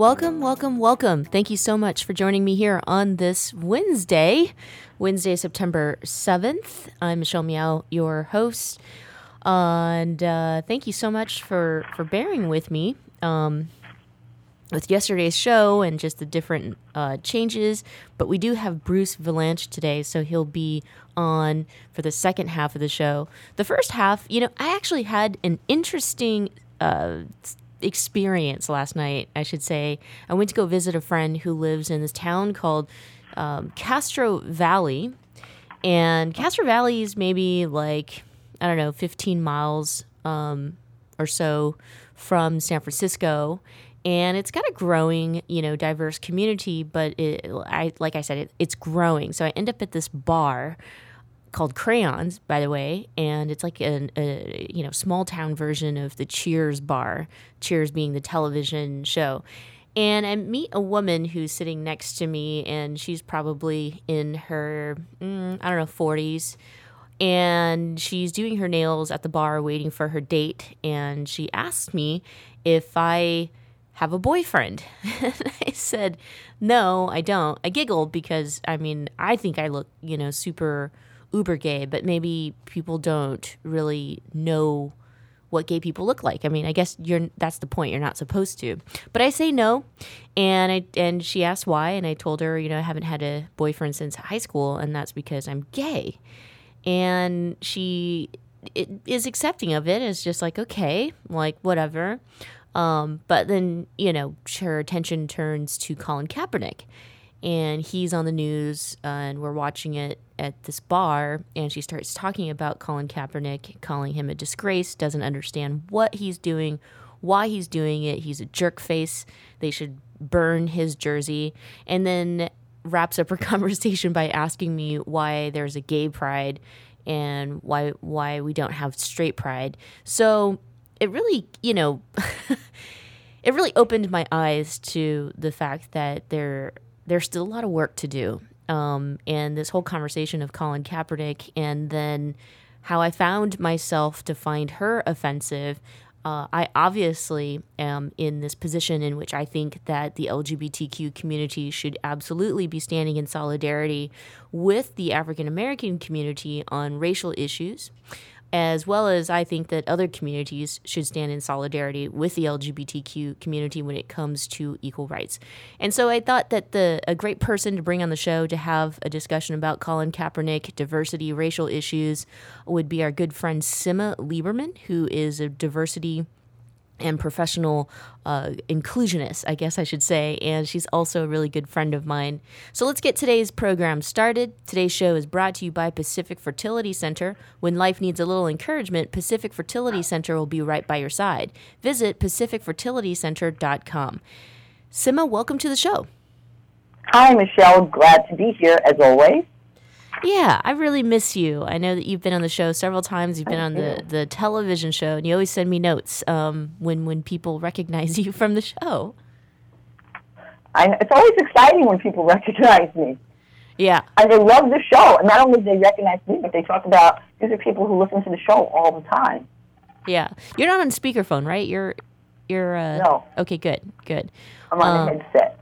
Welcome, welcome, welcome. Thank you so much for joining me here on this Wednesday, Wednesday, September 7th. I'm Michelle Meow, your host. and uh, thank you so much for, for bearing with me um, with yesterday's show and just the different uh, changes. But we do have Bruce Vilanch today, so he'll be on for the second half of the show. The first half, you know, I actually had an interesting uh, experience last night, I should say. I went to go visit a friend who lives in this town called um, Castro Valley. And Castro Valley is maybe like, I don't know, 15 miles um, or so from San Francisco. And it's got a growing, you know, diverse community, but it, I, like I said, it, it's growing. So I end up at this bar called Crayons, by the way, and it's like a, a, you know small town version of the Cheers bar. Cheers being the television show. And I meet a woman who's sitting next to me, and she's probably in her mm, I don't know forties, and she's doing her nails at the bar, waiting for her date. And she asked me if I have a boyfriend. I said, no, I don't. I giggled because I mean, I think I look, you know, super uber gay, but maybe people don't really know what gay people look like. I mean, I guess you're that's the point. You're not supposed to. But I say no. And I and she asked why and I told her, you know, I haven't had a boyfriend since high school and that's because I'm gay. And she is accepting of it. It's just like, okay, like whatever. Um, but then, you know, her attention turns to Colin Kaepernick and he's on the news uh, and we're watching it at this bar and she starts talking about Colin Kaepernick, calling him a disgrace, doesn't understand what he's doing, why he's doing it. He's a jerk face. They should burn his jersey. And then wraps up her conversation by asking me why there's a gay pride and why why we don't have straight pride. So it really, you know, it really opened my eyes to the fact that there there's still a lot of work to do. Um, and this whole conversation of Colin Kaepernick and then how I found myself to find her offensive. Uh, I obviously am in this position in which I think that the LGBTQ community should absolutely be standing in solidarity with the African American community on racial issues as well as I think that other communities should stand in solidarity with the LGBTQ community when it comes to equal rights. And so I thought that the a great person to bring on the show to have a discussion about Colin Kaepernick, diversity, racial issues would be our good friend Simma Lieberman, who is a diversity and professional uh, inclusionist, I guess I should say, and she's also a really good friend of mine. So let's get today's program started. Today's show is brought to you by Pacific Fertility Center. When life needs a little encouragement, Pacific Fertility Center will be right by your side. Visit pacificfertilitycenter.com. Simma, welcome to the show. Hi, Michelle. Glad to be here as always. Yeah, I really miss you. I know that you've been on the show several times. You've been on the, the television show, and you always send me notes um, when when people recognize you from the show. I, it's always exciting when people recognize me. Yeah, and they love the show. And not only do they recognize me, but they talk about these are people who listen to the show all the time. Yeah, you're not on speakerphone, right? You're you're uh, no. Okay, good, good. I'm on um, a headset.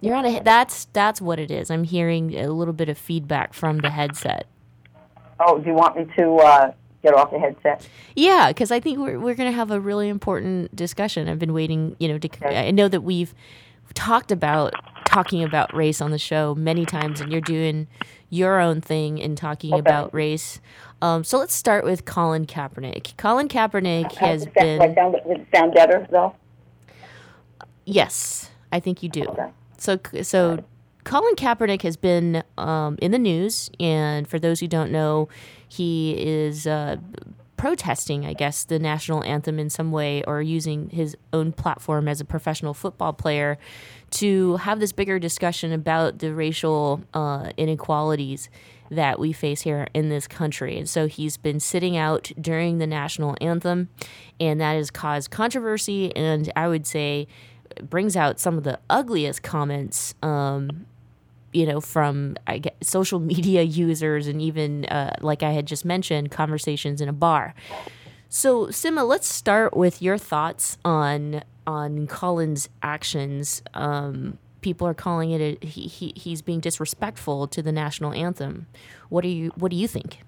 You're on a that's that's what it is. I'm hearing a little bit of feedback from the headset. Oh, do you want me to uh, get off the headset. Yeah, because I think we're we're going to have a really important discussion. I've been waiting, you know, to. Okay. I know that we've talked about talking about race on the show many times, and you're doing your own thing in talking Okay. about race. Um, so let's start with Colin Kaepernick. Colin Kaepernick has that- been. sound, sound better though? Yes, I think you do. Okay. So, so Colin Kaepernick has been um, in the news, and for those who don't know, he is uh, protesting, I guess, the national anthem in some way, or using his own platform as a professional football player to have this bigger discussion about the racial uh, inequalities that we face here in this country. And so he's been sitting out during the national anthem, and that has caused controversy, and I would say brings out some of the ugliest comments um, you know, from guess, social media users and even, uh, like I had just mentioned, conversations in a bar. So, Simma, let's start with your thoughts on on Colin's actions. Um, people are calling it a, he, he he's being disrespectful to the national anthem. What do you What do you think?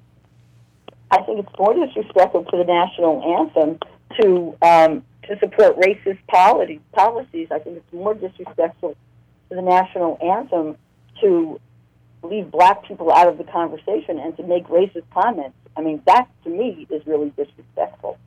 I think it's more disrespectful to the national anthem to um, to support racist policies. I think it's more disrespectful to the national anthem to leave black people out of the conversation and to make racist comments. I mean, that to me is really disrespectful.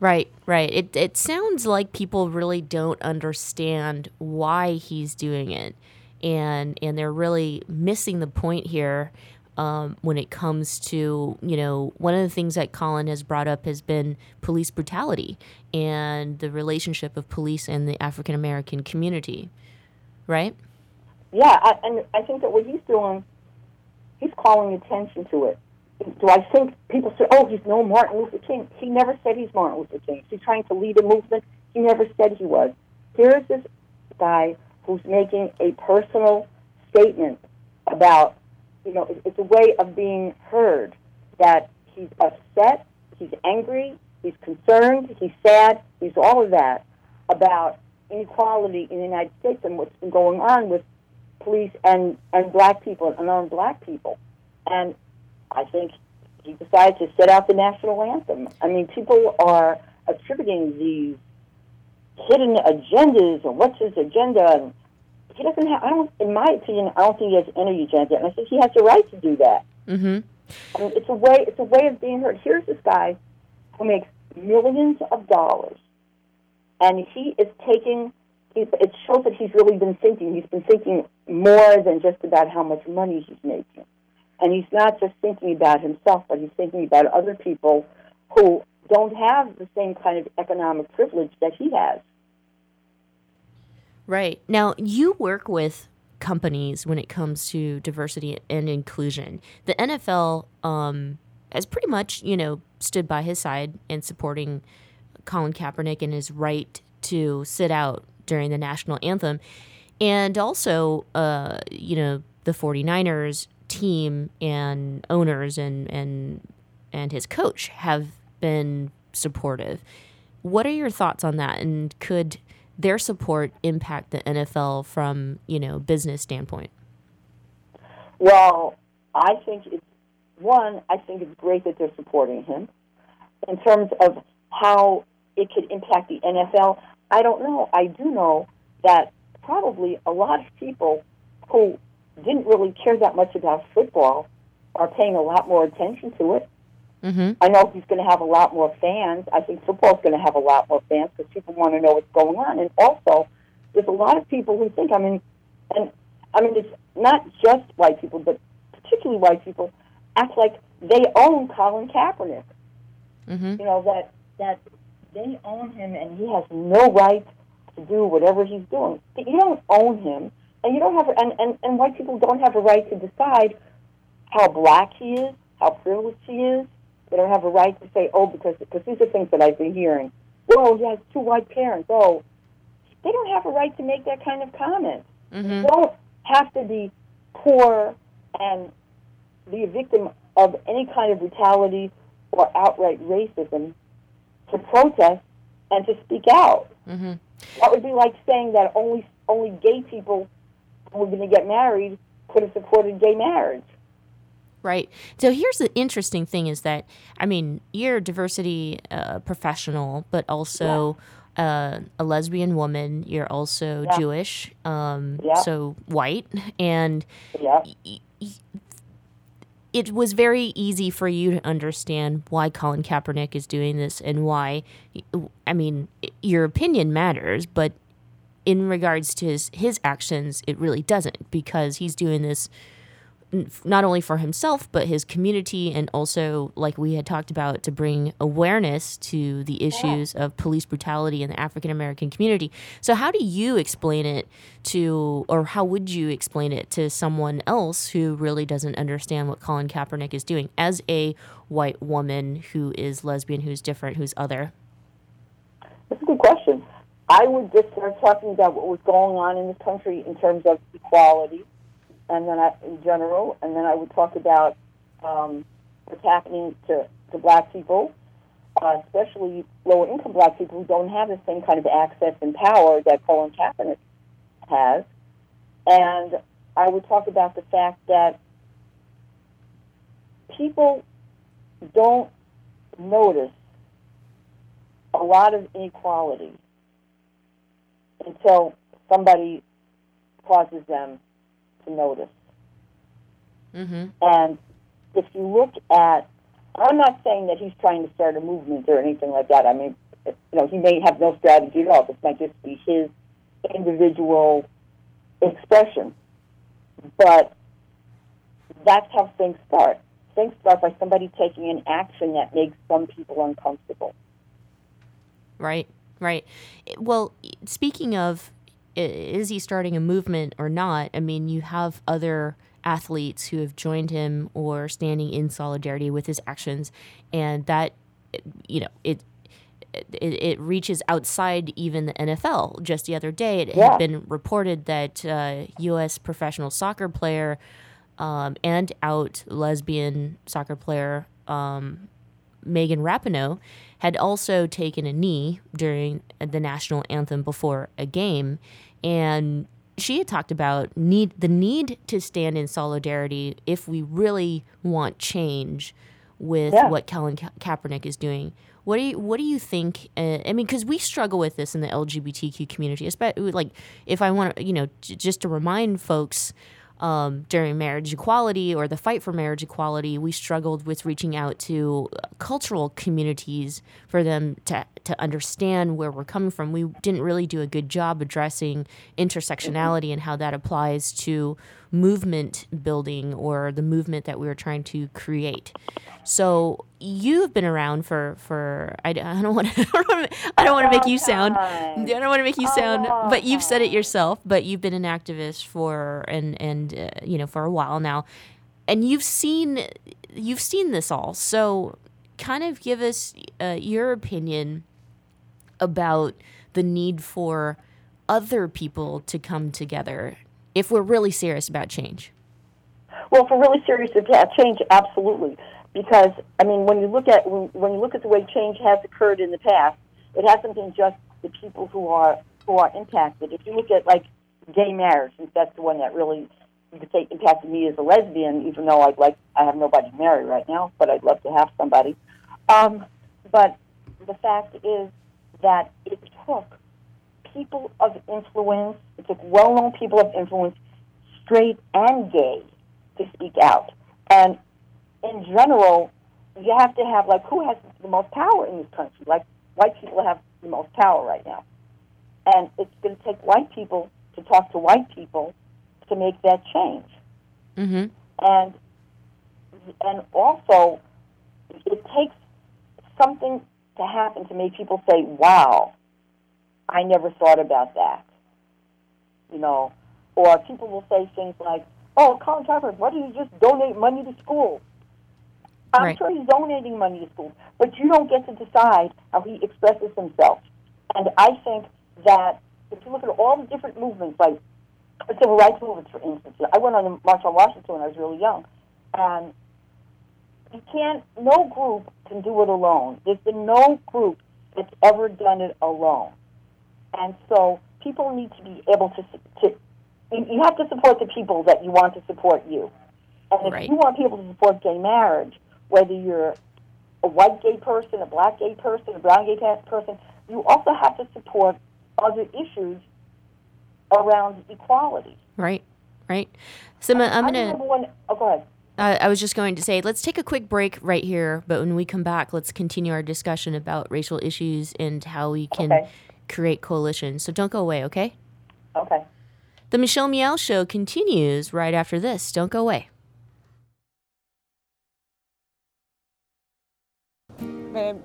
Right, right. It it sounds like people really don't understand why he's doing it, and and they're really missing the point here um, when it comes to you know one of the things that Colin has brought up has been police brutality and the relationship of police and the African American community, right? Yeah, I, and I think that what he's doing, he's calling attention to it. Do I think people say, "Oh, he's no Martin Luther King"? He never said he's Martin Luther King. He's trying to lead a movement. He never said he was. Here's this guy who's making a personal statement about, you know, it's a way of being heard that he's upset, he's angry, he's concerned, he's sad, he's all of that about inequality in the United States and what's been going on with police and, and black people and unarmed black people. And I think he decided to set out the national anthem. I mean, people are attributing these hidden agendas and what's his agenda. And he doesn't have, I don't, in my opinion, I don't think he has any agenda. And I think he has the right to do that. Mm-hmm. I mean, it's a way, it's a way of being heard. Here's this guy who makes millions of dollars, and he is taking. It shows that he's really been thinking. He's been thinking more than just about how much money he's making, and he's not just thinking about himself, but he's thinking about other people who don't have the same kind of economic privilege that he has. Right. Now, you work with companies when it comes to diversity and inclusion. The NFL um, has pretty much, you know, stood by his side in supporting Colin Kaepernick and his right to sit out during the national anthem. And also, uh, you know, the 49ers team and owners and, and, and his coach have been supportive. What are your thoughts on that? And could their support impact the NFL from you know business standpoint? Well, I think it's one. I think it's great that they're supporting him. In terms of how it could impact the NFL, I don't know. I do know that probably a lot of people who didn't really care that much about football are paying a lot more attention to it. Mm-hmm. I know he's going to have a lot more fans. I think football's going to have a lot more fans because people want to know what's going on. And also, there's a lot of people who think, I mean, and I mean, it's not just white people, but particularly white people act like they own Colin Kaepernick. Mm-hmm. You know that that they own him, and he has no right to do whatever he's doing. You don't own him, and you don't have, and and, and white people don't have a right to decide how black he is, how privileged he is. They don't have a right to say, oh, because because these are things that I've been hearing. Well, he has two white parents. Oh, they don't have a right to make that kind of comment. Mm-hmm. You don't have to be poor and be a victim of any kind of brutality or outright racism to protest and to speak out. Mm-hmm. That would be like saying that only only gay people who were going to get married could have supported gay marriage. Right. So here's the interesting thing is that, I mean, you're a diversity uh, professional, but also uh, a lesbian woman. You're also Yeah. Jewish, um, Yeah. so white. And Yeah. y- y- it was very easy for you to understand why Colin Kaepernick is doing this and why, I mean, your opinion matters, but in regards to his, his actions, it really doesn't because he's doing this not only for himself but his community and also like we had talked about to bring awareness to the issues of police brutality in the African American community. So how do you explain it to or how would you explain it to someone else who really doesn't understand what Colin Kaepernick is doing as a white woman who is lesbian, who's different, who's other? That's a good question. I would just start talking about what was going on in this country in terms of equality, and then I, in general, and then I would talk about um, what's happening to, to black people, uh, especially lower income black people who don't have the same kind of access and power that Colin Kaepernick has. And I would talk about the fact that people don't notice a lot of inequality until somebody causes them to notice. Mm-hmm. And if you look at, I'm not saying that he's trying to start a movement or anything like that. I mean, you know, he may have no strategy at all. This might just be his individual expression. But that's how things start. Things start by somebody taking an action that makes some people uncomfortable. Right, right. Well, speaking of, is he starting a movement or not? I mean, you have other athletes who have joined him or standing in solidarity with his actions, and that, you know, it. It, it reaches outside even the NFL. Just the other day, it Yeah. had been reported that uh, U.S. professional soccer player um, and out lesbian soccer player um, Megan Rapinoe had also taken a knee during the national anthem before a game, and she had talked about need the need to stand in solidarity if we really want change with Yeah. what Colin Ka- Kaepernick is doing. What do you What do you think? Uh, I mean, because we struggle with this in the LGBTQ community, especially like if I want to, you know, j- just to remind folks um, during marriage equality or the fight for marriage equality, we struggled with reaching out to uh, cultural communities for them to, to understand where we're coming from. We didn't really do a good job addressing intersectionality and how that applies to movement building or the movement that we were trying to create. So you've been around for for I, don't want to I don't want to make you sound I don't want to make you sound but you've said it yourself but you've been an activist for and and uh, you know for a while now and you've seen you've seen this all so kind of give us uh, your opinion about the need for other people to come together if we're really serious about change Well, if we're really serious about change, absolutely. Because I mean, when you look at when, you look at the way change has occurred in the past, it hasn't been just the people who are who are impacted. If you look at like gay marriage, that's the one that really you could say impacted me as a lesbian, even though I'd like I have nobody to marry right now, but I'd love to have somebody. Um, but the fact is that it took people of influence, it took well-known people of influence, straight and gay, to speak out. And in general, you have to have like who has the most power in this country? Like white people have the most power right now, and it's going to take white people to talk to white people to make that change. mm-hmm And and also, it takes something to happen to make people say, "Wow, I never thought about that." You know, or people will say things like, "Oh, Colin Kaepernick, why don't you just donate money to schools?" I'm Right. sure he's donating money to schools, but you don't get to decide how he expresses himself. And I think that if you look at all the different movements, like the civil rights movement, for instance, I went on the March on Washington when I was really young, and you can't. No group can do it alone. There's been no group that's ever done it alone, and so people need to be able to. to you have to support the people that you want to support you. And if Right. you want people to support gay marriage, whether you're a white gay person, a black gay person, a brown gay person, you also have to support other issues around equality. Right. Right. So I'm I gonna. remember when. Oh, go ahead. Uh, I was just going to say, let's take a quick break right here. But when we come back, let's continue our discussion about racial issues and how we can Okay. Create coalitions. So don't go away, okay? Okay. The Michelle Meow Show continues right after this. Don't go away. Babe,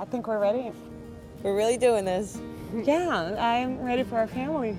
I think we're ready. We're really doing this. Yeah, I'm ready for our family.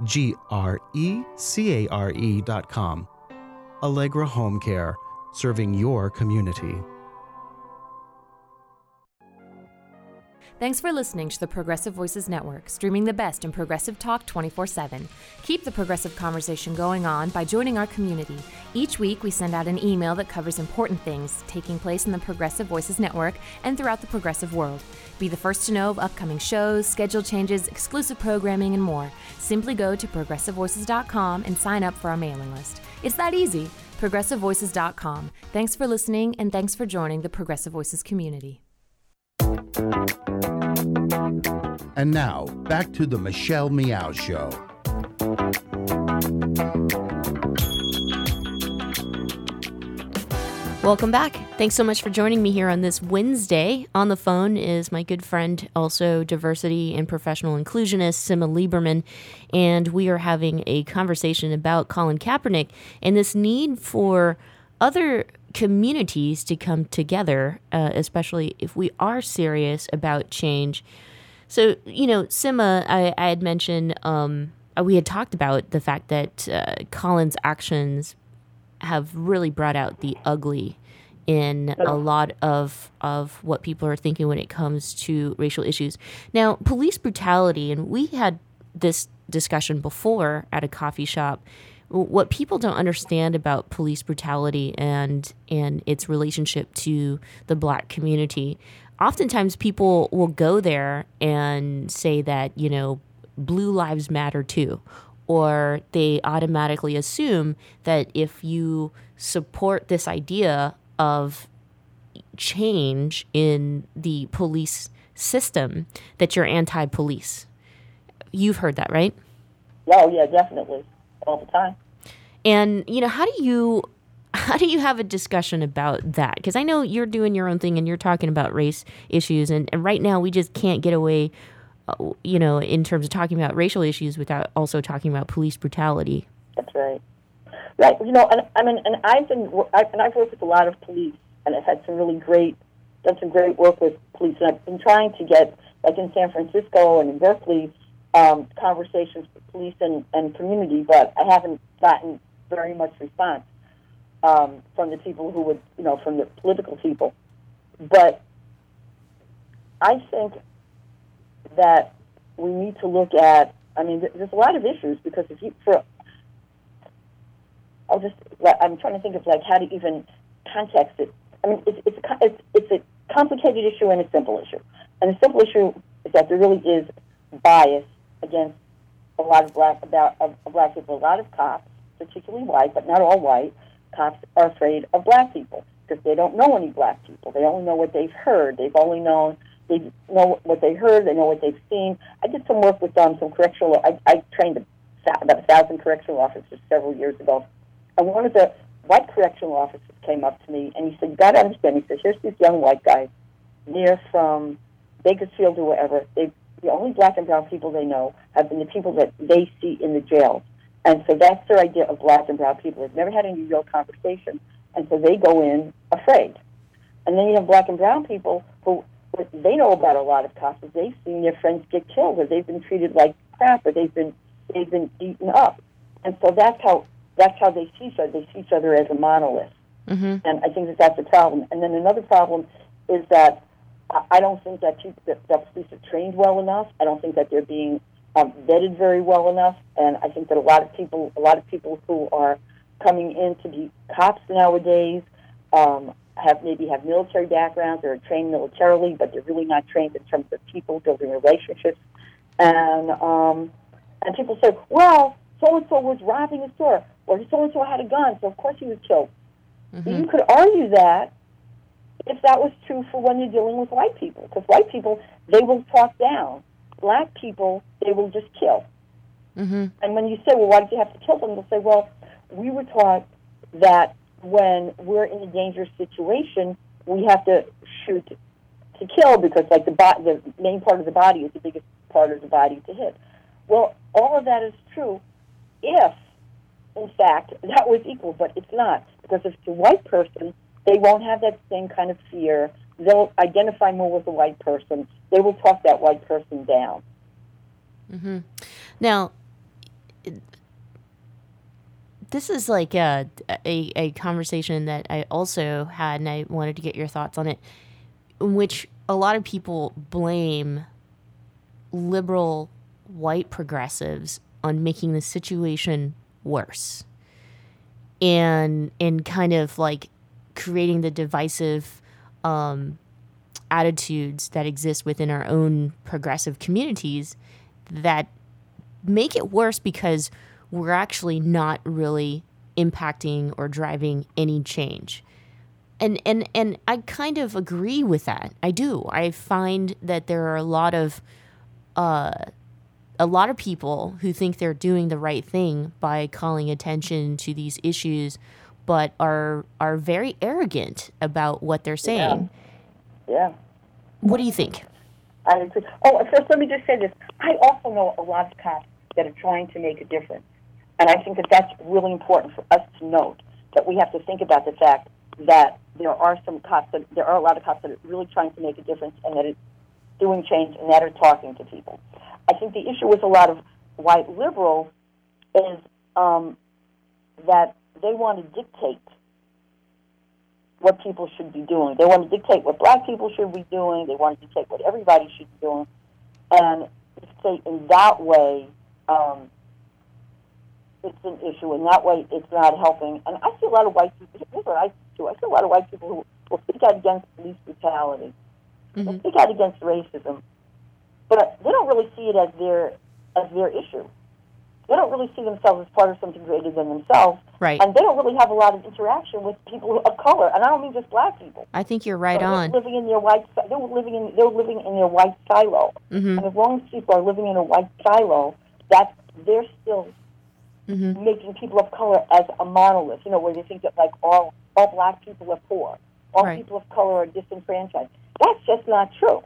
www.alegrecare.com. Allegra Home Care, serving your community. Thanks for listening to the Progressive Voices Network, streaming the best in progressive talk 24 7. Keep the progressive conversation going on by joining our community. Each week, we send out an email that covers important things taking place in the Progressive Voices Network and throughout the progressive world. Be the first to know of upcoming shows, schedule changes, exclusive programming, and more. Simply go to progressivevoices.com and sign up for our mailing list. It's that easy. ProgressiveVoices.com. Thanks for listening and thanks for joining the Progressive Voices community. And now, back to the Michelle Meow Show. Welcome back. Thanks so much for joining me here on this Wednesday. On the phone is my good friend, also diversity and professional inclusionist, Simma Lieberman, and we are having a conversation about Colin Kaepernick and this need for other communities to come together, uh, especially if we are serious about change. So, you know, Simma, I, I had mentioned, um, we had talked about the fact that uh, Colin's actions have really brought out the ugly in a lot of of what people are thinking when it comes to racial issues. Now, police brutality, and we had this discussion before at a coffee shop. What people don't understand about police brutality and and its relationship to the black community, oftentimes people will go there and say that you know blue lives matter too or they automatically assume that if you support this idea of change in the police system that you're anti-police. You've heard that right? Oh yeah, definitely, all the time. and you know how do you how do you have a discussion about that? Because i know you're doing your own thing and you're talking about race issues and, and right now we just can't get away you know in terms of talking about racial issues without also talking about police brutality That's right. Right. You know, and I mean, and I've been, I, and I've worked with a lot of police, and I've had some really great, done some great work with police, and I've been trying to get, like in San Francisco and in Berkeley, um, conversations with police and, and community, but I haven't gotten very much response um, from the people who would, you know, from the political people. But I think that we need to look at. I mean, there's a lot of issues because if you for I'll just, I'm trying to think of like how to even context it. I mean, it's it's a, it's it's a complicated issue and a simple issue. And the simple issue is that there really is bias against a lot of black about of, of black people. A lot of cops, particularly white, but not all white, cops are afraid of black people because they don't know any black people. They only know what they've heard. They've only known they know what they heard. They know what they've seen. I did some work with um, some correctional. I, I trained about a thousand correctional officers several years ago, and one of the white correctional officers came up to me and he said, "You got to understand." He said, "Here's these young white guys. They're from Bakersfield or wherever. They the only black and brown people they know have been the people that they see in the jails, and so that's their idea of black and brown people. They've never had any real conversation, and so they go in afraid. And then you have black and brown people who what they know about a lot of cops they've seen their friends get killed, or they've been treated like crap, or they've been they've been beaten up, and so that's how that's how they see each other. They see each other as a monolith. Mm-hmm. And I think that that's a problem. And then another problem is that I- I don't think that, people, that, that police are trained well enough. I don't think that they're being um, vetted very well enough. And I think that a lot of people, a lot of people who are coming in to be cops nowadays, um, have maybe have military backgrounds or are trained militarily, but they're really not trained in terms of people building relationships. And um, and people say, well, so and so was robbing a store, or so and so had a gun, so of course he was killed. You could argue that if that was true for when you're dealing with white people, because white people they will talk down. Black people they will just kill. Mm-hmm. And when you say, well, why did you have to kill them? They'll say, well, we were taught that when we're in a dangerous situation, we have to shoot to kill because, like, the, bo- the main part of the body is the biggest part of the body to hit. Well, all of that is true if, in fact, that was equal, but it's not. Because if it's a white person, they won't have that same kind of fear. They'll identify more with the white person. They will talk that white person down. Mm-hmm. Now, this is like a, a a conversation that I also had, and I wanted to get your thoughts on it. In which a lot of people blame liberal white progressives on making the situation worse, and and kind of like creating the divisive um, attitudes that exist within our own progressive communities that make it worse because we're actually not really impacting or driving any change. And and and I kind of agree with that. I do. I find that there are a lot of uh a lot of people who think they're doing the right thing by calling attention to these issues but are are very arrogant about what they're saying. Yeah. What do you think? I agree. Oh, first, let me just say this. I also know a lot of cops that are trying to make a difference. And I think that that's really important for us to note, that we have to think about the fact that there are some cops, that there are a lot of cops that are really trying to make a difference and that are doing change and that are talking to people. I think the issue with a lot of white liberals is um, that they want to dictate what people should be doing. They want to dictate what black people should be doing. They want to dictate what everybody should be doing. And say in that way, um, it's an issue. In that way, it's not helping. And I see a lot of white people. Here's what I do. I see a lot of white people who will speak out against police brutality. They speak out against racism, but they don't really see it as their as their issue. They don't really see themselves as part of something greater than themselves. Right. And they don't really have a lot of interaction with people of color. And I don't mean just black people. I think you're right They're on. living in their white. They're living in. They're living in their white silo. Mhm. And as long as people are living in a white silo, that's they're still Mm-hmm. making people of color as a monolith. You know, where they think that like all all black people are poor, all Right. people of color are disenfranchised. That's just not true.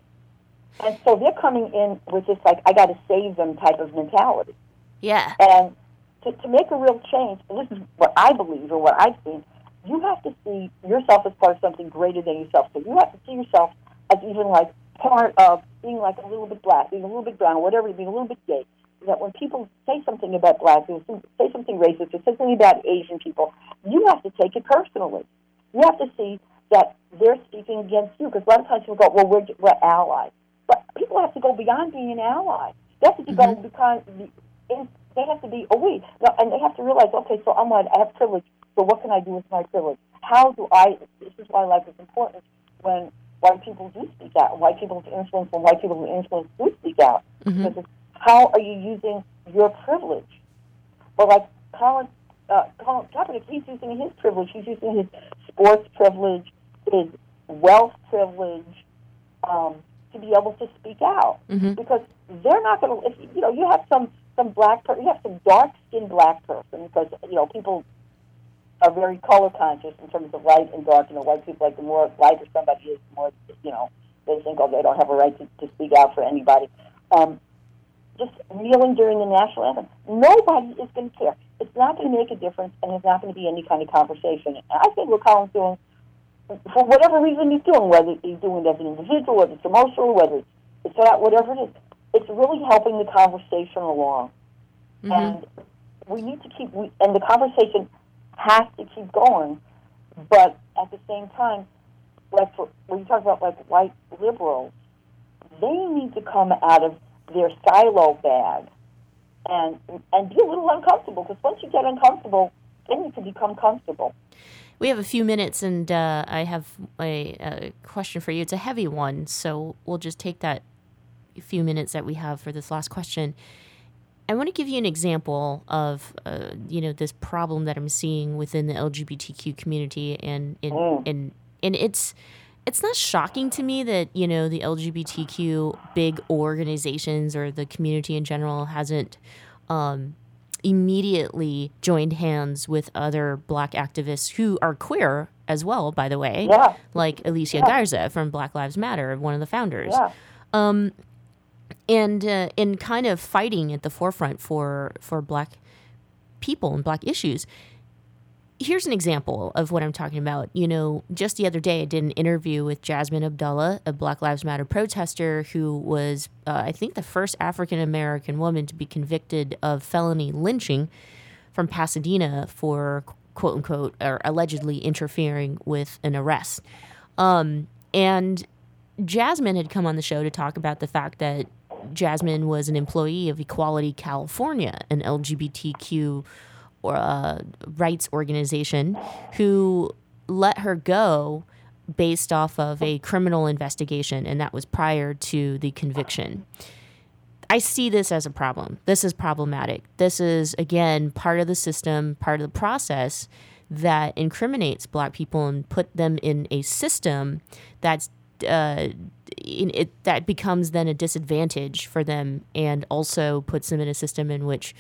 And so they're coming in with this like I got to save them type of mentality. Yeah. And to, to make a real change, and this is what I believe or what I've seen, you have to see yourself as part of something greater than yourself. So you have to see yourself as even like part of being like a little bit black, being a little bit brown, whatever, being a little bit gay. That when people say something about black, or say something racist, or say something about Asian people, you have to take it personally. You have to see that they're speaking against you. Because a lot of times people go, well, we're, we're allies. But people have to go beyond being an ally. They have to go because they have to be aware, no, and they have to realize, okay, so I'm white, I have privilege. So what can I do with my privilege? How do I? This is why life is important when white people do speak out. White people to influence when white people influence do speak out. Mhm. Because it's, how are you using your privilege? Well, like Colin, uh, Colin Kaepernick, he's using his privilege. He's using his sports privilege, his wealth privilege, um, to be able to speak out. Mhm. Because they're not going to. You know, you have some some black person, you have some dark skinned black person because you know people are very color conscious in terms of light and dark. You know, white people like the more lighter somebody is, the more you know they think, oh, they don't have a right to, to speak out for anybody. Um, just kneeling during the national anthem, nobody is going to care. It's not going to make a difference, and there's not going to be any kind of conversation. And I think what Colin's doing, for whatever reason he's doing, whether he's doing it as an individual, whether it's emotional, whether it's, it's that, whatever it is, it's really helping the conversation along. Mm-hmm. And we need to keep, we, and the conversation has to keep going. But at the same time, like for, when you talk about like white liberals, they need to come out of their silo bag and and be a little uncomfortable. Because once you get uncomfortable, then you can become comfortable. We have a few minutes, and uh, I have a, a question for you. It's a heavy one, so we'll just take that few minutes that we have for this last question. I want to give you an example of, uh, you know, this problem that I'm seeing within the LGBTQ community, and and and, and it's it's not shocking to me that you know the LGBTQ big organizations or the community in general hasn't um, immediately joined hands with other black activists who are queer as well, by the way. Yeah. Like Alicia Yeah. Garza from Black Lives Matter, one of the founders. Yeah. Um, and uh, in kind of fighting at the forefront for for black people and black issues. Here's an example of what I'm talking about. You know, just the other day, I did an interview with Jasmine Abdullah, a Black Lives Matter protester who was, uh, I think, the first African American woman to be convicted of felony lynching from Pasadena for quote unquote or allegedly interfering with an arrest. Um, and Jasmine had come on the show to talk about the fact that Jasmine was an employee of Equality California, an LGBTQ uh, rights organization, who let her go based off of a criminal investigation, and that was prior to the conviction. I see this as a problem. This is problematic. This is, again, part of the system, part of the process that incriminates black people and put them in a system that's uh, it that becomes then a disadvantage for them and also puts them in a system in which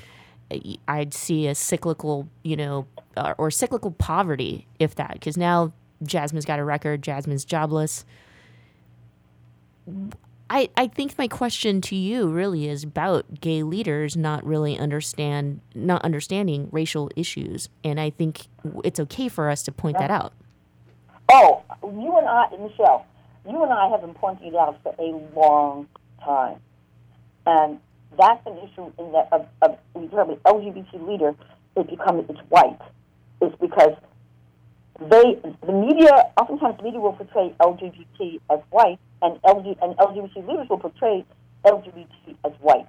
I'd see a cyclical, you know, uh, or cyclical poverty, if that, because now Jasmine's got a record, Jasmine's jobless. I, I think my question to you really is about gay leaders not really understand not understanding racial issues and I think it's okay for us to point that out. Oh, you and I, Michelle, you and I have been pointing it out for a long time, and that's an issue in that of, of we term an LGBT leader. It becomes it's white. It's because they the media oftentimes media will portray LGBT as white, and LG, and LGBT leaders will portray LGBT as white.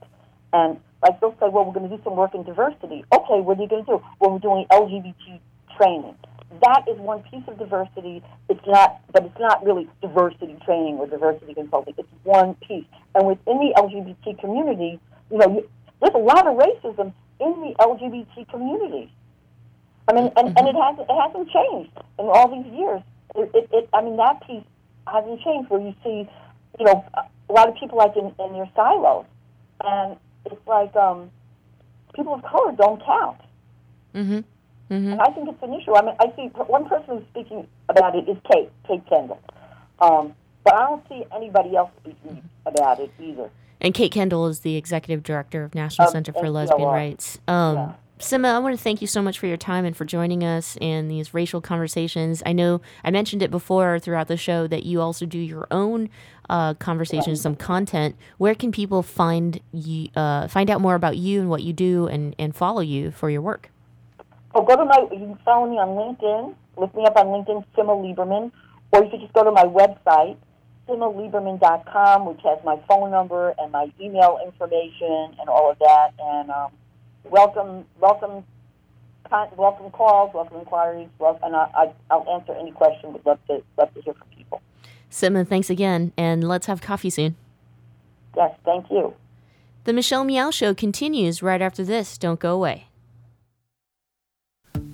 And like they'll say, well, we're going to do some work in diversity. Okay, what are you going to do? Well, we're doing LGBT training. That is one piece of diversity. It's not, but it's not really diversity training or diversity consulting. It's one piece. And within the LGBT community, you know, you, there's a lot of racism in the LGBT community. I mean, and, and it hasn't it hasn't changed in all these years. It, it, it I mean, that piece hasn't changed. Where you see, you know, a lot of people like in, in their silos, and it's like um, people of color don't count. Mm-hmm. Mm-hmm. And I think it's an issue. I mean, I see one person who's speaking about it is Kate, Kate Kendall. Um, but I don't see anybody else speaking about it either. And Kate Kendall is the executive director of National Of Center for Lesbian Rights. Um, Yeah. Simma, I want to thank you so much for your time and for joining us in these racial conversations. I know I mentioned it before throughout the show that you also do your own uh, conversations, some content. Where can people find you, uh, find out more about you and what you do, and, and follow you for your work? Oh, go to my, you can follow me on LinkedIn. Look me up on LinkedIn, Simma Lieberman. Or you could just go to my website, simmalieberman.com, which has my phone number and my email information and all of that. And um, welcome, welcome, con- welcome calls, welcome inquiries, wel- and I, I, I'll answer any question. Would love to love to hear from people. Simma, thanks again, and let's have coffee soon. Yes, thank you. The Michelle Meow Show continues right after this. Don't go away.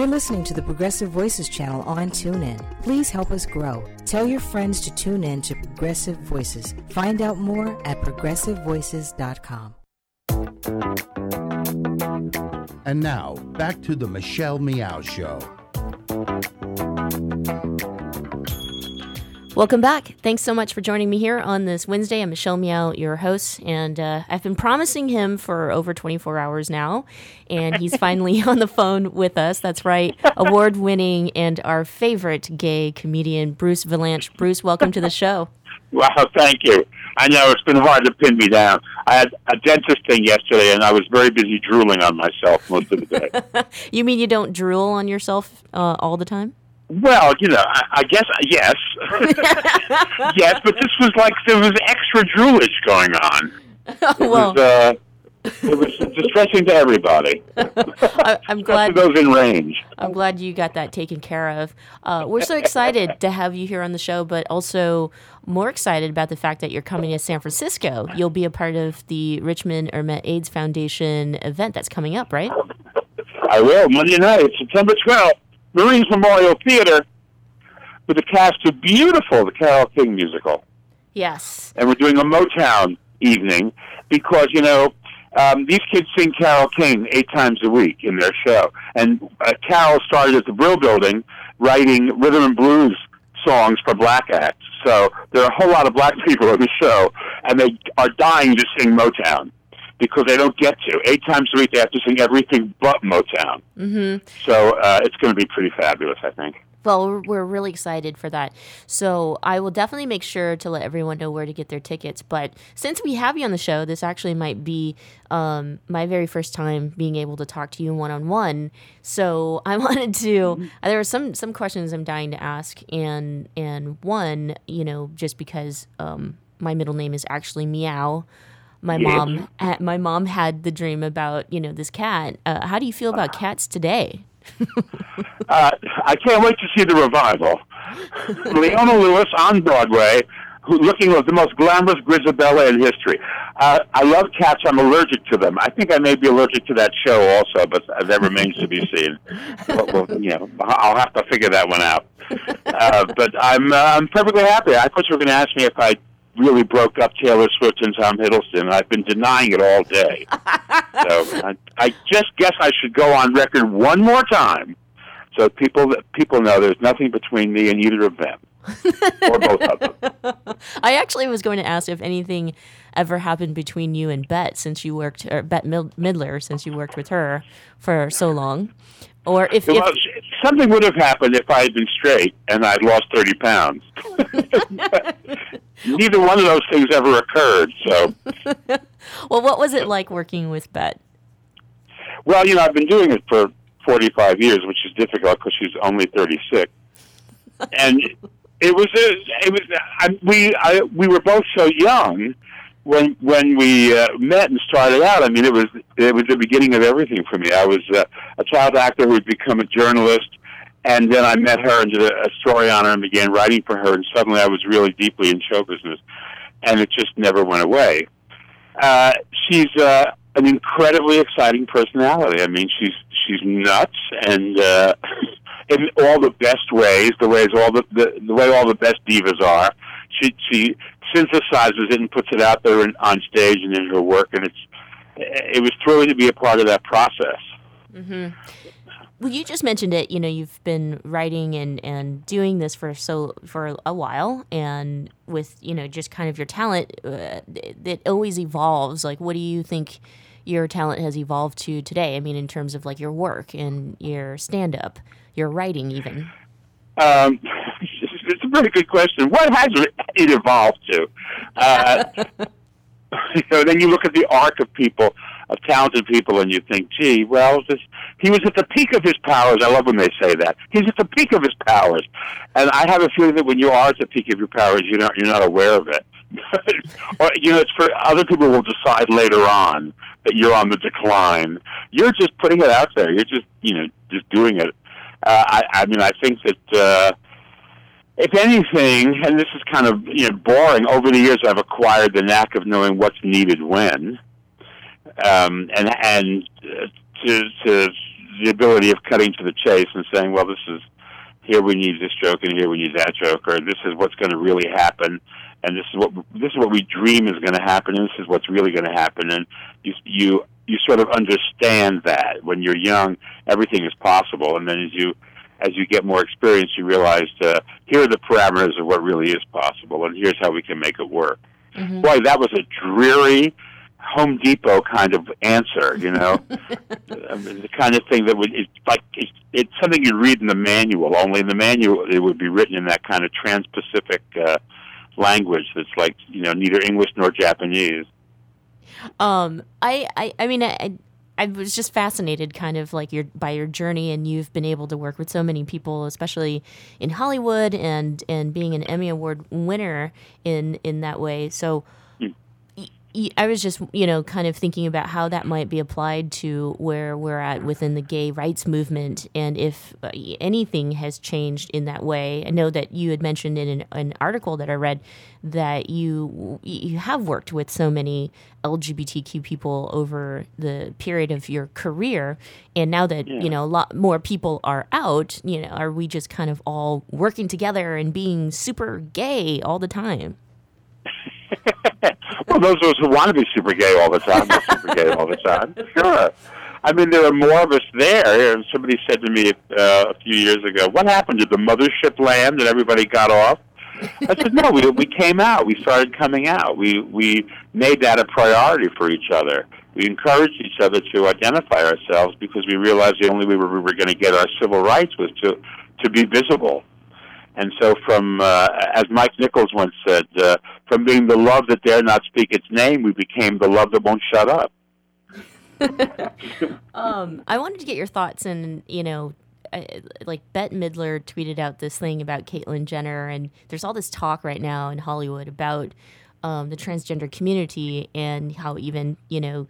You're listening to the Progressive Voices channel on TuneIn. Please help us grow. Tell your friends to tune in to Progressive Voices. Find out more at progressivevoices.com. And now, back to the Michelle Meow Show. Welcome back. Thanks so much for joining me here on this Wednesday. I'm Michelle Meow, your host, and uh, I've been promising him for over 24 hours now, and he's finally on the phone with us. That's right, award winning and our favorite gay comedian, Bruce Vilanch. Bruce, welcome to the show. Wow, thank you. I know it's been hard to pin me down. I had a dentist thing yesterday, and I was very busy drooling on myself most of the day. you mean you don't drool on yourself uh, all the time? Well, you know, I, I guess yes, yes, but this was like there was extra droolage going on. It well, was, uh, it was distressing to everybody. I, I'm glad those in range. I'm glad you got that taken care of. Uh, we're so excited to have you here on the show, but also more excited about the fact that you're coming to San Francisco. You'll be a part of the Richmond Ermet AIDS Foundation event that's coming up, right? I will Monday night, September twelfth, Marines Memorial Theater, with a cast of beautiful the Carole King musical. Yes. and we're doing a Motown evening because you know um, these kids sing Carole King eight times a week in their show, and uh, Carole started at the Brill Building writing rhythm and blues songs for black acts. So there are a whole lot of black people on the show, and they are dying to sing Motown because they don't get to. Eight times a week, they have to sing everything but Motown. Mm-hmm. So uh, it's going to be pretty fabulous, I think. Well, we're, really excited for that. So I will definitely make sure to let everyone know where to get their tickets. But since we have you on the show, this actually might be um, my very first time being able to talk to you one on one. So I wanted to. There are some some questions I'm dying to ask, and and one, you know, just because um, my middle name is actually Meow. My Yes. mom, my mom had the dream about you know this cat. Uh, how do you feel about cats today? Uh, I can't wait to see the revival. Leona Lewis on Broadway, who looking like the most glamorous Grizabella in history. Uh, I love cats. I'm allergic to them. I think I may be allergic to that show also, but that remains to be seen. Well, well, you know, I'll have to figure that one out. Uh, but I'm uh, I'm perfectly happy. I thought you were going to ask me if I really broke up Taylor Swift and Tom Hiddleston. I've been denying it all day. so I, I just guess I should go on record one more time, so people people know there's nothing between me and either of them, or both of them. I actually was going to ask if anything ever happened between you and Bette since you worked, or Bette Midler since you worked with her for so long, or if, if Well, something would have happened if I had been straight and I'd lost 30 pounds. Neither one of those things ever occurred. So, well, what was it like working with Bette? well, you know, I've been doing it for 45 years, which is difficult because she's only 36. And it was a, it was I, we I, we were both so young when when we uh, met and started out. I mean, it was it was the beginning of everything for me. I was uh, a child actor who had become a journalist, and then I met her and did a, a story on her and began writing for her. And suddenly, I was really deeply in show business, and it just never went away. Uh, she's uh, an incredibly exciting personality. I mean, she's she's nuts and. Uh, in all the best ways, the ways all the, the the way all the best divas are. She she synthesizes it and puts it out there in, on stage and in her work, and it's it was thrilling to be a part of that process. Mm-hmm. Well, you just mentioned it. You know, you've been writing and, and doing this for so for a while, and with you know just kind of your talent, uh, it always evolves. Like, what do you think your talent has evolved to today? I mean, in terms of like your work and your stand up your writing, even? Um, it's a very good question. What has it evolved to? Uh, you know, then you look at the arc of people, of talented people, and you think, gee, well, this, he was at the peak of his powers. I love when they say that. He's at the peak of his powers, and I have a feeling that when you are at the peak of your powers, you're not you're not aware of it. or you know, it's for other people will decide later on that you're on the decline. You're just putting it out there. You're just you know just doing it uh, I, I mean, I think that uh, if anything, and this is kind of you know boring. Over the years, I've acquired the knack of knowing what's needed when, um, and and uh, to, to the ability of cutting to the chase and saying, well, this is here we need this joke and here we need that joke, or this is what's going to really happen, and this is what this is what we dream is going to happen, and this is what's really going to happen, and you you you sort of understand that when you're young, everything is possible, and then as you as you get more experience, you realize uh, here are the parameters of what really is possible, and here's how we can make it work. Mm-hmm. Boy, that was a dreary Home Depot kind of answer, you know, I mean, the kind of thing that would it's like it's, it's something you read in the manual. Only in the manual it would be written in that kind of trans-Pacific uh, language that's like you know neither English nor Japanese. Um, I, I, I mean, I, I was just fascinated, kind of like your by your journey, and you've been able to work with so many people, especially in Hollywood, and and being an Emmy Award winner in in that way. So, I was just, you know, kind of thinking about how that might be applied to where we're at within the gay rights movement and if uh, anything has changed in that way. I know that you had mentioned in an, an, article that I read that you you have worked with so many LGBTQ people over the period of your career and now that, yeah. you know, a lot more people are out, you know, are we just kind of all working together and being super gay all the time? well, those of us who want to be super gay all the time are super gay all the time. Sure. I mean, there are more of us there. And somebody said to me uh, a few years ago, "What happened? Did the mothership land and everybody got off?" I said, "No, we we came out. We started coming out. We we made that a priority for each other. We encouraged each other to identify ourselves because we realized the only way we were, were going to get our civil rights was to to be visible." And so, from uh, as Mike Nichols once said, uh, from being the love that dare not speak its name, we became the love that won't shut up. um, I wanted to get your thoughts, and you know, like Bette Midler tweeted out this thing about Caitlyn Jenner, and there's all this talk right now in Hollywood about um, the transgender community and how even you know.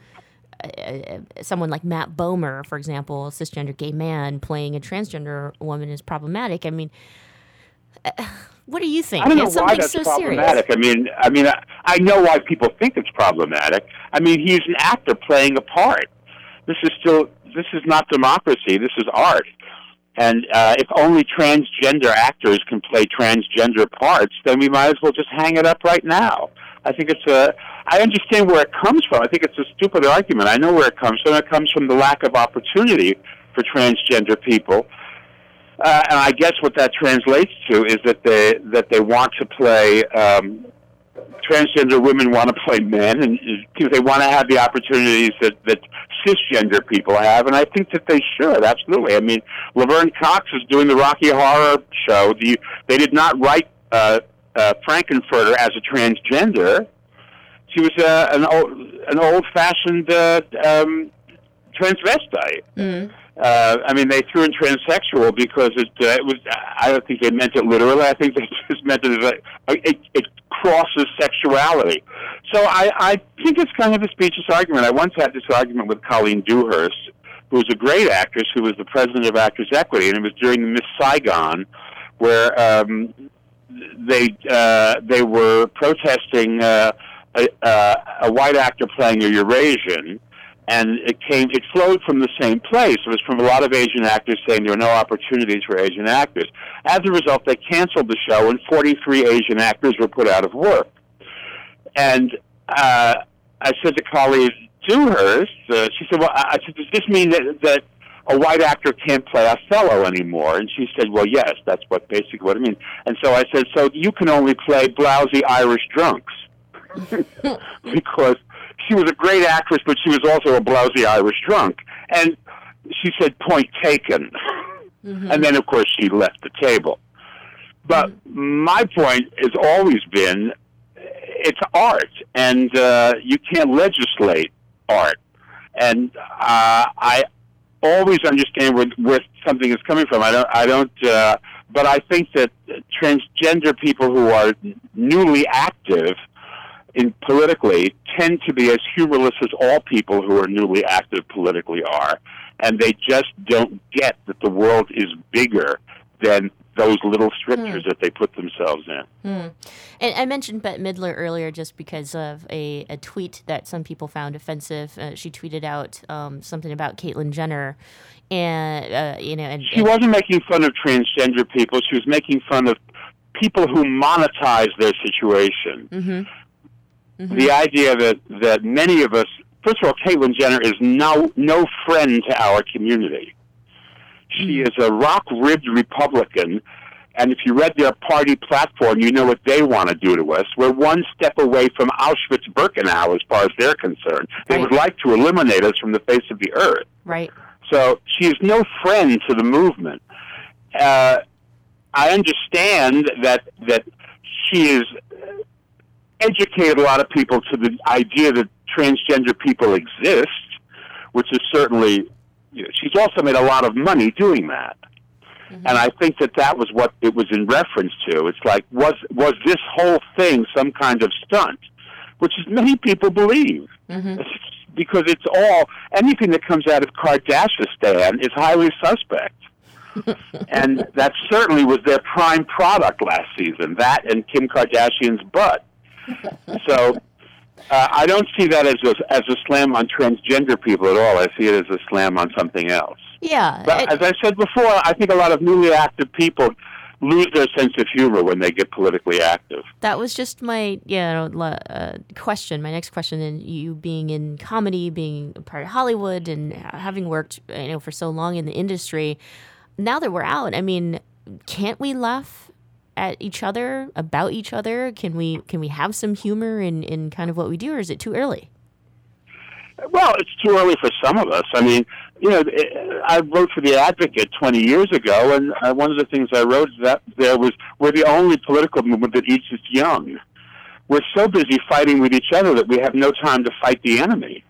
Uh, someone like Matt Bomer, for example, a cisgender gay man playing a transgender woman is problematic. I mean, what do you think? I don't know why that's so problematic. Serious. I mean, I mean, I, I know why people think it's problematic. I mean, he's an actor playing a part. This is still this is not democracy. This is art. And uh, if only transgender actors can play transgender parts, then we might as well just hang it up right now. I think it's a. I understand where it comes from. I think it's a stupid argument. I know where it comes from. It comes from the lack of opportunity for transgender people uh, and I guess what that translates to is that they that they want to play um, transgender women want to play men, and because they want to have the opportunities that that cisgender people have, and I think that they should absolutely. I mean, Laverne Cox is doing the Rocky Horror Show. The, they did not write uh, uh, Frank-N-Furter as a transgender. She was uh, an old an old fashioned uh, um, transvestite. Mm uh, I mean, they threw in transsexual because it, uh, it was. I don't think they meant it literally. I think they just meant it it, it crosses sexuality. So I, I think it's kind of a specious argument. I once had this argument with Colleen Dewhurst, who was a great actress, who was the president of Actors Equity, and it was during Miss Saigon, where um, they uh, they were protesting uh, a, uh, a white actor playing a Eurasian, and it came it flowed from the same place. It was from a lot of Asian actors saying there are no opportunities for Asian actors. As a result, they canceled the show, and 43 Asian actors were put out of work. And uh, I said to Colleen Dewhurst, uh, she said, "Well, I said, does this mean that that a white actor can't play Othello anymore?" And she said, "Well, yes, that's what basically what it means." And so I said, "So you can only play blousy Irish drunks." because she was a great actress, but she was also a blousy Irish drunk. And she said, point taken. Mm-hmm. And then, of course, she left the table. But mm-hmm. my point has always been it's art, and uh, you can't legislate art. And uh, I always understand where, where something is coming from. I don't. I don't. Uh, but I think that transgender people who are newly active in politically tend to be as humorless as all people who are newly active politically are, and they just don't get that the world is bigger than those little strictures hmm. that they put themselves in. Hmm. And I mentioned Bette Midler earlier just because of a, a tweet that some people found offensive. Uh, she tweeted out um, something about Caitlyn Jenner, and uh, you know, and, she wasn't making fun of transgender people. She was making fun of people who monetize their situation. Mm-hmm. Mm-hmm. The idea that that many of us, first of all, Caitlyn Jenner is no no friend to our community. She mm. is a rock ribbed Republican, and if you read their party platform, you know what they want to do to us. We're one step away from Auschwitz Birkenau as far as they're concerned. They right. would like to eliminate us from the face of the earth. Right. So she is no friend to the movement. Uh, I understand that that she is educated a lot of people to the idea that transgender people exist, which is certainly, you know, she's also made a lot of money doing that. Mm-hmm. And I think that that was what it was in reference to. It's like, was, was this whole thing some kind of stunt? Which is many people believe. Mm-hmm. Because it's all, anything that comes out of Kardashian is highly suspect. and that certainly was their prime product last season. That and Kim Kardashian's butt so uh, I don't see that as a, as a slam on transgender people at all. I see it as a slam on something else. Yeah. But it, as I said before, I think a lot of newly active people lose their sense of humor when they get politically active. That was just my yeah uh, question. My next question, and you being in comedy, being part of Hollywood, and having worked you know for so long in the industry, now that we're out, I mean, can't we laugh at each other about each other? Can we can we have some humor in in kind of what we do, or is it too early? Well, it's too early for some of us. I mean, you know, I wrote for the Advocate 20 years ago, and uh, one of the things I wrote that there was we're the only political movement that eats its young. We're so busy fighting with each other that we have no time to fight the enemy.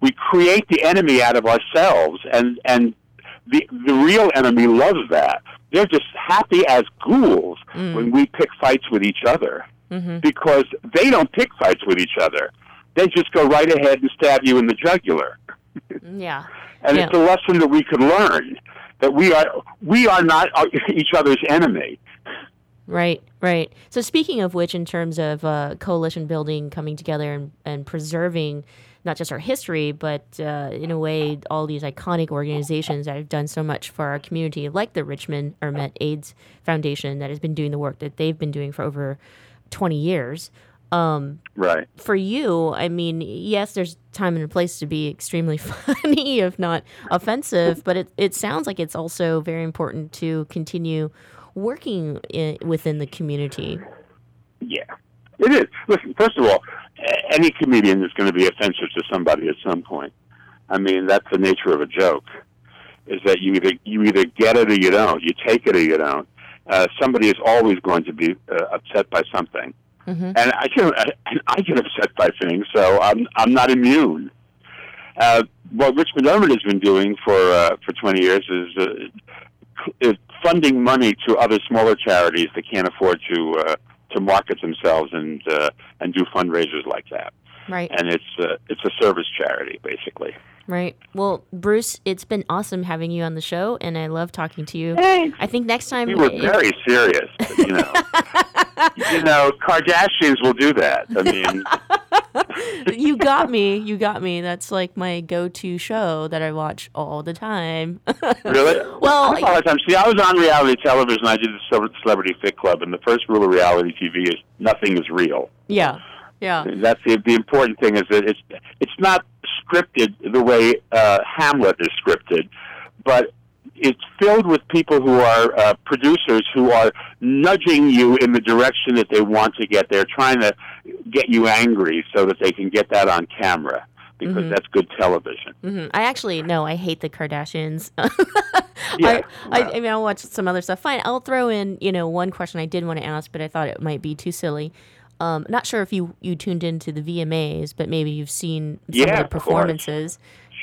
We create the enemy out of ourselves, and and the the real enemy loves that they're just happy as ghouls mm. when we pick fights with each other mm-hmm. because they don't pick fights with each other. They just go right ahead and stab you in the jugular. yeah. And yeah. it's a lesson that we can learn that we are we are not each other's enemy. Right, right. So speaking of which, in terms of uh, coalition building, coming together and, and preserving not just our history, but uh, in a way, all these iconic organizations that have done so much for our community, like the Richmond Ermet AIDS Foundation, that has been doing the work that they've been doing for over 20 years. Um, right. For you, I mean, yes, there's time and a place to be extremely funny, if not offensive, but it, it sounds like it's also very important to continue working in, within the community. Yeah, it is. Listen, first of all, any comedian is going to be offensive to somebody at some point. I mean, that's the nature of a joke. Is that you either you either get it or you don't. You take it or you don't. Uh, somebody is always going to be uh, upset by something, mm-hmm. and I get I get upset by things, so I'm I'm not immune. uh, what Richmond Ermet has been doing for uh, for 20 years is, uh, is funding money to other smaller charities that can't afford to uh, to market themselves and uh, and do fundraisers like that. Right. And it's uh, it's a service charity basically. Right. Well, Bruce, it's been awesome having you on the show, and I love talking to you. I think next time We were if- very serious, you know. you know, Kardashians will do that. I mean, you got me. You got me. That's like my go-to show that I watch all the time. really? Well, I all the time. See, I was on reality television. I did the Cele- Celebrity Fit Club, and the first rule of reality TV is nothing is real. yeah. Yeah. That's the the important thing is that it's it's not scripted the way uh, Hamlet is scripted, but it's filled with people who are uh, producers who are nudging you in the direction that they want to get. They're trying to get you angry so that they can get that on camera because Mhm. that's good television. hmm I actually no, I hate the Kardashians. Yeah, I, I, I mean, I'll watch some other stuff. Fine, I'll throw in you know one question I did want to ask, but I thought it might be too silly. Um, not sure if you you tuned into the VMAs, but maybe you've seen some Yeah, of the of performances.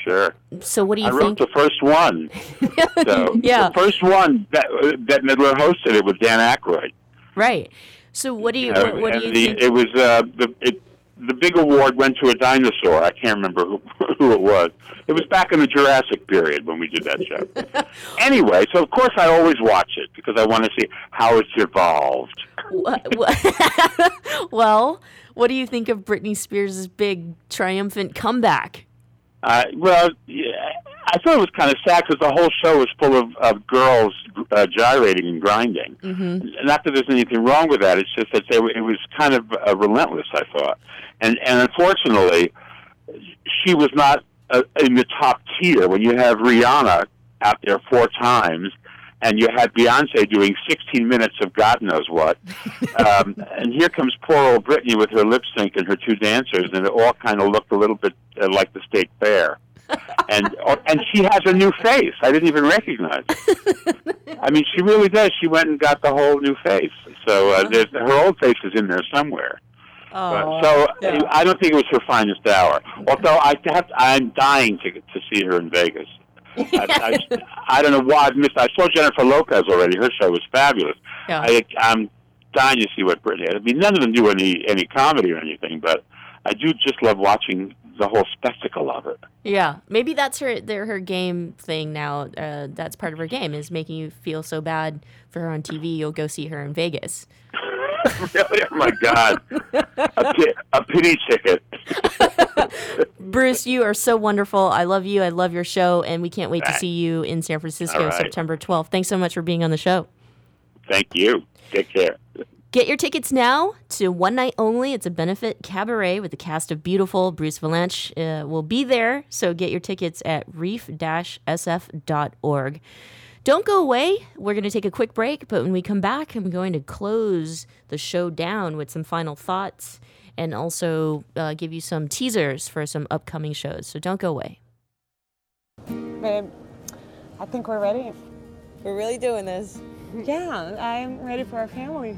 Sure. So what do you I think? I wrote the first one. so Yeah. the first one that that Midler hosted it with Dan Aykroyd. Right. So what do you Uh, what, what do you the, think? It was uh, the it, the big award went to a dinosaur. I can't remember who, who it was. It was back in the Jurassic period when we did that show. anyway, so of course I always watch it because I want to see how it's evolved. Well, what do you think of Britney Spears' big triumphant comeback? Uh, well, yeah, I thought it was kind of sad because the whole show was full of, of girls uh, gyrating and grinding. Mm-hmm. Not that there's anything wrong with that. It's just that they, it was kind of uh, relentless. I thought, and and unfortunately, she was not uh, in the top tier. When you have Rihanna out there four times, and you had Beyonce doing 16 minutes of God knows what, um, and here comes poor old Britney with her lip sync and her two dancers, and it all kind of looked a little bit uh, like the state fair. and oh, and she has a new face. I didn't even recognize. I mean, she really does. She went and got the whole new face. So uh, there's, her old face is in there somewhere. Oh, But, so I don't think it was her finest hour. Although I have, I'm dying to to see her in Vegas. I, I, I don't know why I've missed. I saw Jennifer Lopez already. Her show was fabulous. Yeah. I, I'm dying to see what Britney. I mean, none of them do any any comedy or anything, but I do just love watching the whole spectacle of it. Yeah, maybe that's her their, her game thing now. Uh, that's part of her game is making you feel so bad for her on TV. You'll go see her in Vegas. really? Oh my God! a, pi- a pity ticket. Bruce, you are so wonderful. I love you. I love your show, and we can't wait to see you in San Francisco right. September 12th. Thanks so much for being on the show. Thank you. Take care. Get your tickets now to One Night Only. It's a benefit cabaret with the cast of Beautiful. Bruce Vilanch uh, will be there, so get your tickets at reef-sf.org. Don't go away. We're going to take a quick break, but when we come back, I'm going to close the show down with some final thoughts and also uh, give you some teasers for some upcoming shows. So don't go away. Babe, I think we're ready. We're really doing this. Yeah, I'm ready for our family.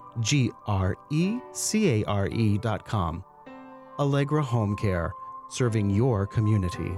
www.alegrecare.com. Allegra Home Care, serving your community.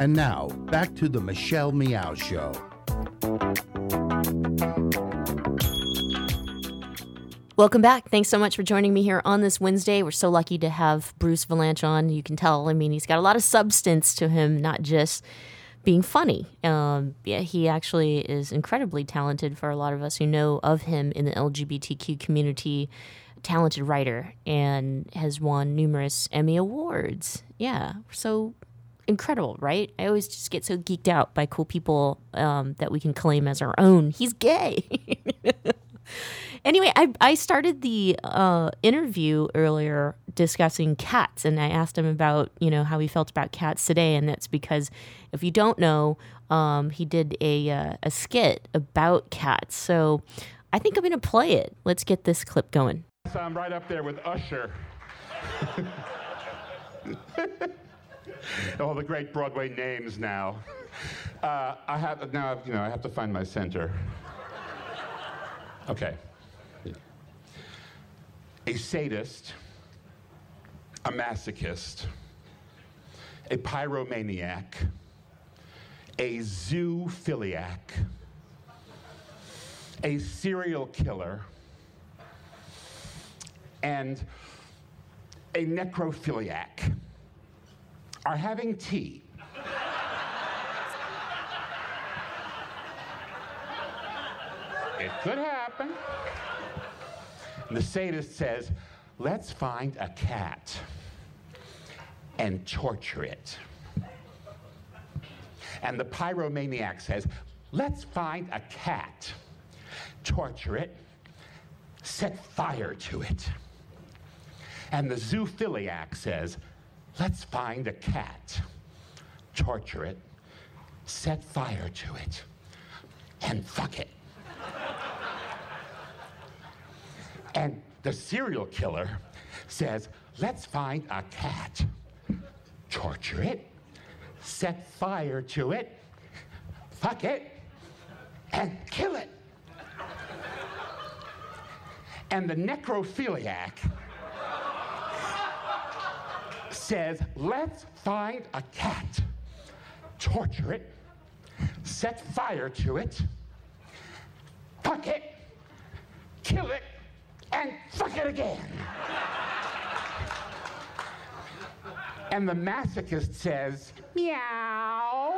And now, back to the Michelle Meow Show. Welcome back. Thanks so much for joining me here on this Wednesday. We're so lucky to have Bruce Vilanch on. You can tell, I mean, he's got a lot of substance to him, not just being funny. Um, yeah, he actually is incredibly talented for a lot of us who know of him in the LGBTQ community. Talented writer and has won numerous Emmy Awards. Yeah, so incredible, right? I always just get so geeked out by cool people um, that we can claim as our own. He's gay. anyway, I, I started the uh, interview earlier discussing cats, and I asked him about you know how he felt about cats today, and that's because if you don't know, um, he did a uh, a skit about cats. So I think I'm going to play it. Let's get this clip going. So I'm right up there with Usher. All the great Broadway names now. Uh, I have now, you know, I have to find my center. Okay. A sadist, a masochist, a pyromaniac, a zoophiliac, a serial killer, and a necrophiliac are having tea. it could happen. And the sadist says, let's find a cat and torture it. And the pyromaniac says, let's find a cat, torture it, set fire to it. And the zoophiliac says, let's find a cat, torture it, set fire to it, and fuck it. and the serial killer says, let's find a cat, torture it, set fire to it, fuck it, and kill it. And the necrophiliac says, let's find a cat, torture it, set fire to it, fuck it, kill it, and fuck it again. and the masochist says, meow.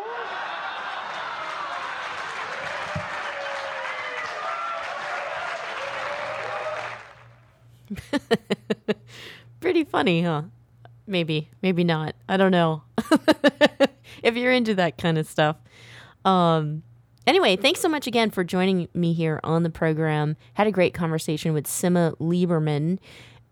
Pretty funny, huh? Maybe, maybe not. I don't know. if you're into that kind of stuff. Um, anyway, thanks so much again for joining me here on the program. Had a great conversation with Simma Lieberman,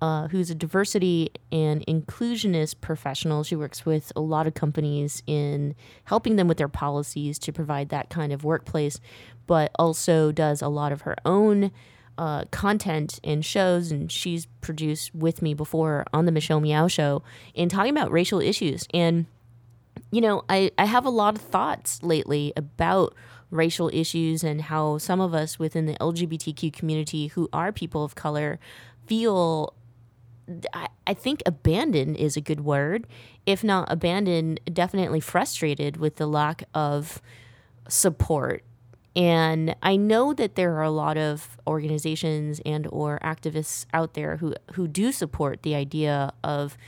uh, who's a diversity and inclusionist professional. She works with a lot of companies in helping them with their policies to provide that kind of workplace, but also does a lot of her own uh, content and shows, and she's produced with me before on the Michelle Meow Show in talking about racial issues. And, you know, I, I have a lot of thoughts lately about racial issues and how some of us within the LGBTQ community who are people of color feel. I, I think abandoned is a good word. If not abandoned, definitely frustrated with the lack of support and I know that there are a lot of organizations and or activists out there who who do support the idea of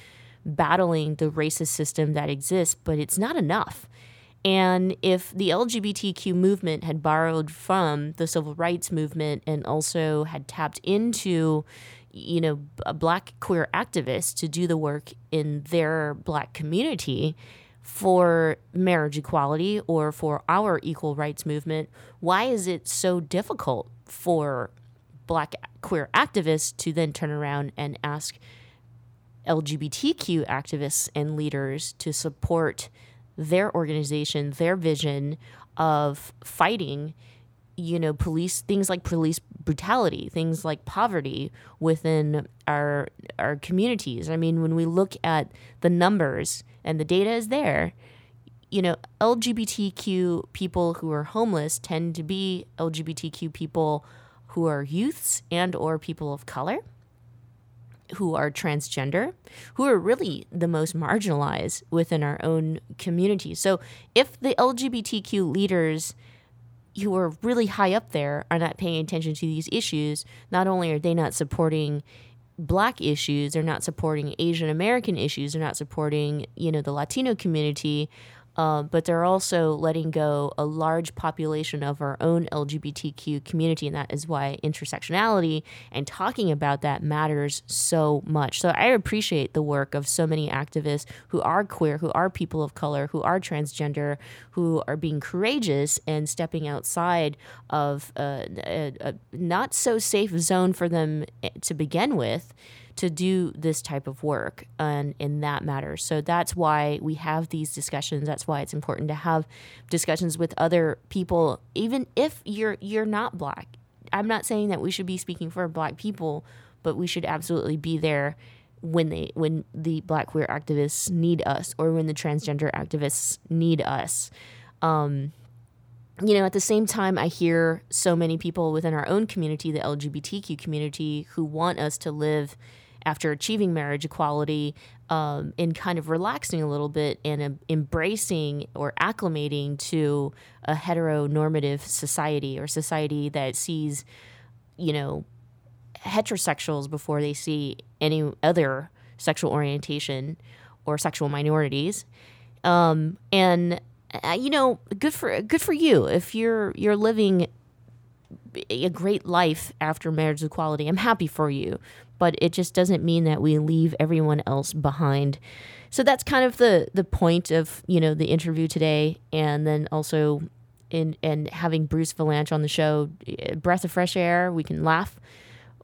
battling the racist system that exists, but it's not enough. And if the LGBTQ movement had borrowed from the civil rights movement and also had tapped into, you know, a black queer activists to do the work in their black community for marriage equality or for our equal rights movement, why is it so difficult for black queer activists to then turn around and ask LGBTQ activists and leaders to support their organization, their vision of fighting, you know, police things like police brutality, things like poverty within our our communities. I mean, when we look at the numbers and the data is there, you know, LGBTQ people who are homeless tend to be LGBTQ people who are youths and or people of color who are transgender, who are really the most marginalized within our own community. So if the LGBTQ leaders who are really high up there are not paying attention to these issues, not only are they not supporting black issues, they're not supporting Asian American issues, they're not supporting, you know, the Latino community, uh, but they're also letting go a large population of our own LGBTQ community, and that is why intersectionality and talking about that matters so much. So I appreciate the work of so many activists who are queer, who are people of color, who are transgender, who are being courageous and stepping outside of a, a, a not so safe zone for them eh, to begin with to do this type of work and in that matter. So that's why we have these discussions. That's why it's important to have discussions with other people, even if you're you're not black. I'm not saying that we should be speaking for black people, but we should absolutely be there when they when the black queer activists need us or when the transgender activists need us. Um, you know, at the same time, I hear so many people within our own community, the LGBTQ community, who want us to live after achieving marriage equality um, in kind of relaxing a little bit and uh, embracing or acclimating to a heteronormative society or society that sees, you know, heterosexuals before they see any other sexual orientation or sexual minorities. Um, and uh, you know, good for good for you if you're you're living a great life after marriage equality. I'm happy for you but it just doesn't mean that we leave everyone else behind. So that's kind of the the point of you know the interview today, and then also in and having Bruce Vilanch on the show, eh, breath of fresh air. We can laugh,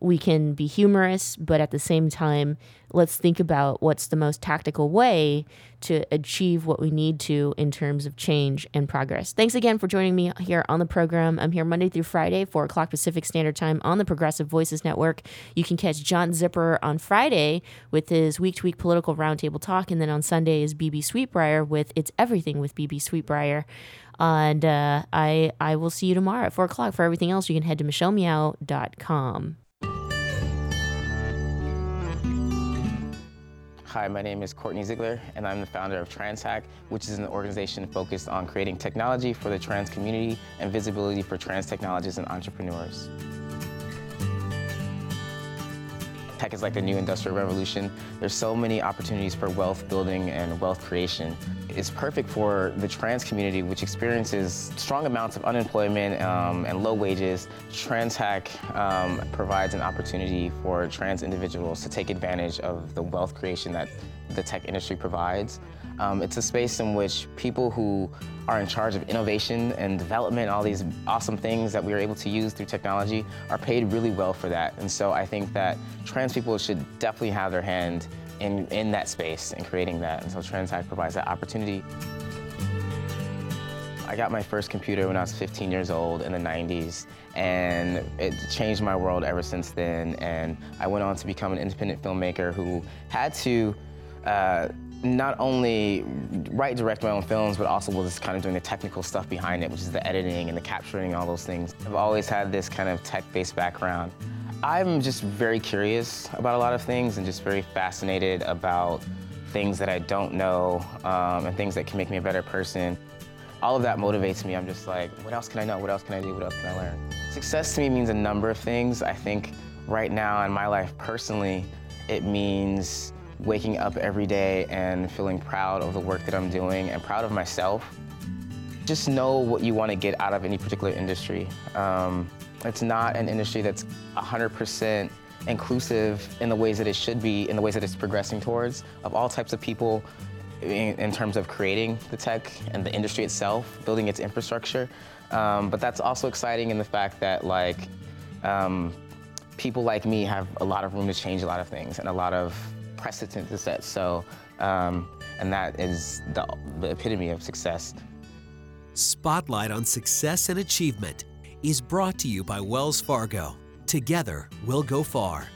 we can be humorous, but at the same time, let's think about what's the most tactical way to achieve what we need to in terms of change and progress. Thanks again for joining me here on the program. I'm here Monday through Friday, 4 o'clock Pacific Standard Time on the Progressive Voices Network. You can catch John Zipper on Friday with his week to week political roundtable talk, and then on Sunday is BeBe Sweetbriar with It's Everything with BeBe Sweetbriar. And uh, I, I will see you tomorrow at 4 o'clock. For everything else, you can head to michellemeow.com. Hi, my name is Kortney Ziegler, and I'm the founder of TransHack, which is an organization focused on creating technology for the trans community and visibility for trans technologists and entrepreneurs. Tech is like the new industrial revolution. There's so many opportunities for wealth building and wealth creation. It's perfect for the trans community, which experiences strong amounts of unemployment um, and low wages. TransHack um, provides an opportunity for trans individuals to take advantage of the wealth creation that the tech industry provides. Um, it's a space in which people who are in charge of innovation and development, all these awesome things that we are able to use through technology, are paid really well for that. And so I think that trans people should definitely have their hand in, in that space and creating that. And so TransHack provides that opportunity. I got my first computer when I was 15 years old in the 90s, and it changed my world ever since then. And I went on to become an independent filmmaker who had to uh, not only write, direct my own films, but also was kind of doing the technical stuff behind it, which is the editing and the capturing, all those things. I've always had this kind of tech-based background. I'm just very curious about a lot of things and just very fascinated about things that I don't know um, and things that can make me a better person. All of that motivates me. I'm just like, what else can I know? What else can I do? What else can I learn? Success to me means a number of things. I think right now in my life personally, it means waking up every day and feeling proud of the work that I'm doing and proud of myself. Just know what you want to get out of any particular industry. Um, it's not an industry that's 100% inclusive in the ways that it should be, in the ways that it's progressing towards, of all types of people in, in terms of creating the tech and the industry itself, building its infrastructure. Um, but that's also exciting in the fact that like um, people like me have a lot of room to change a lot of things and a lot of precedent to set. So, um, and that is the, the epitome of success. Spotlight on Success and Achievement is brought to you by Wells Fargo. Together, we'll go far.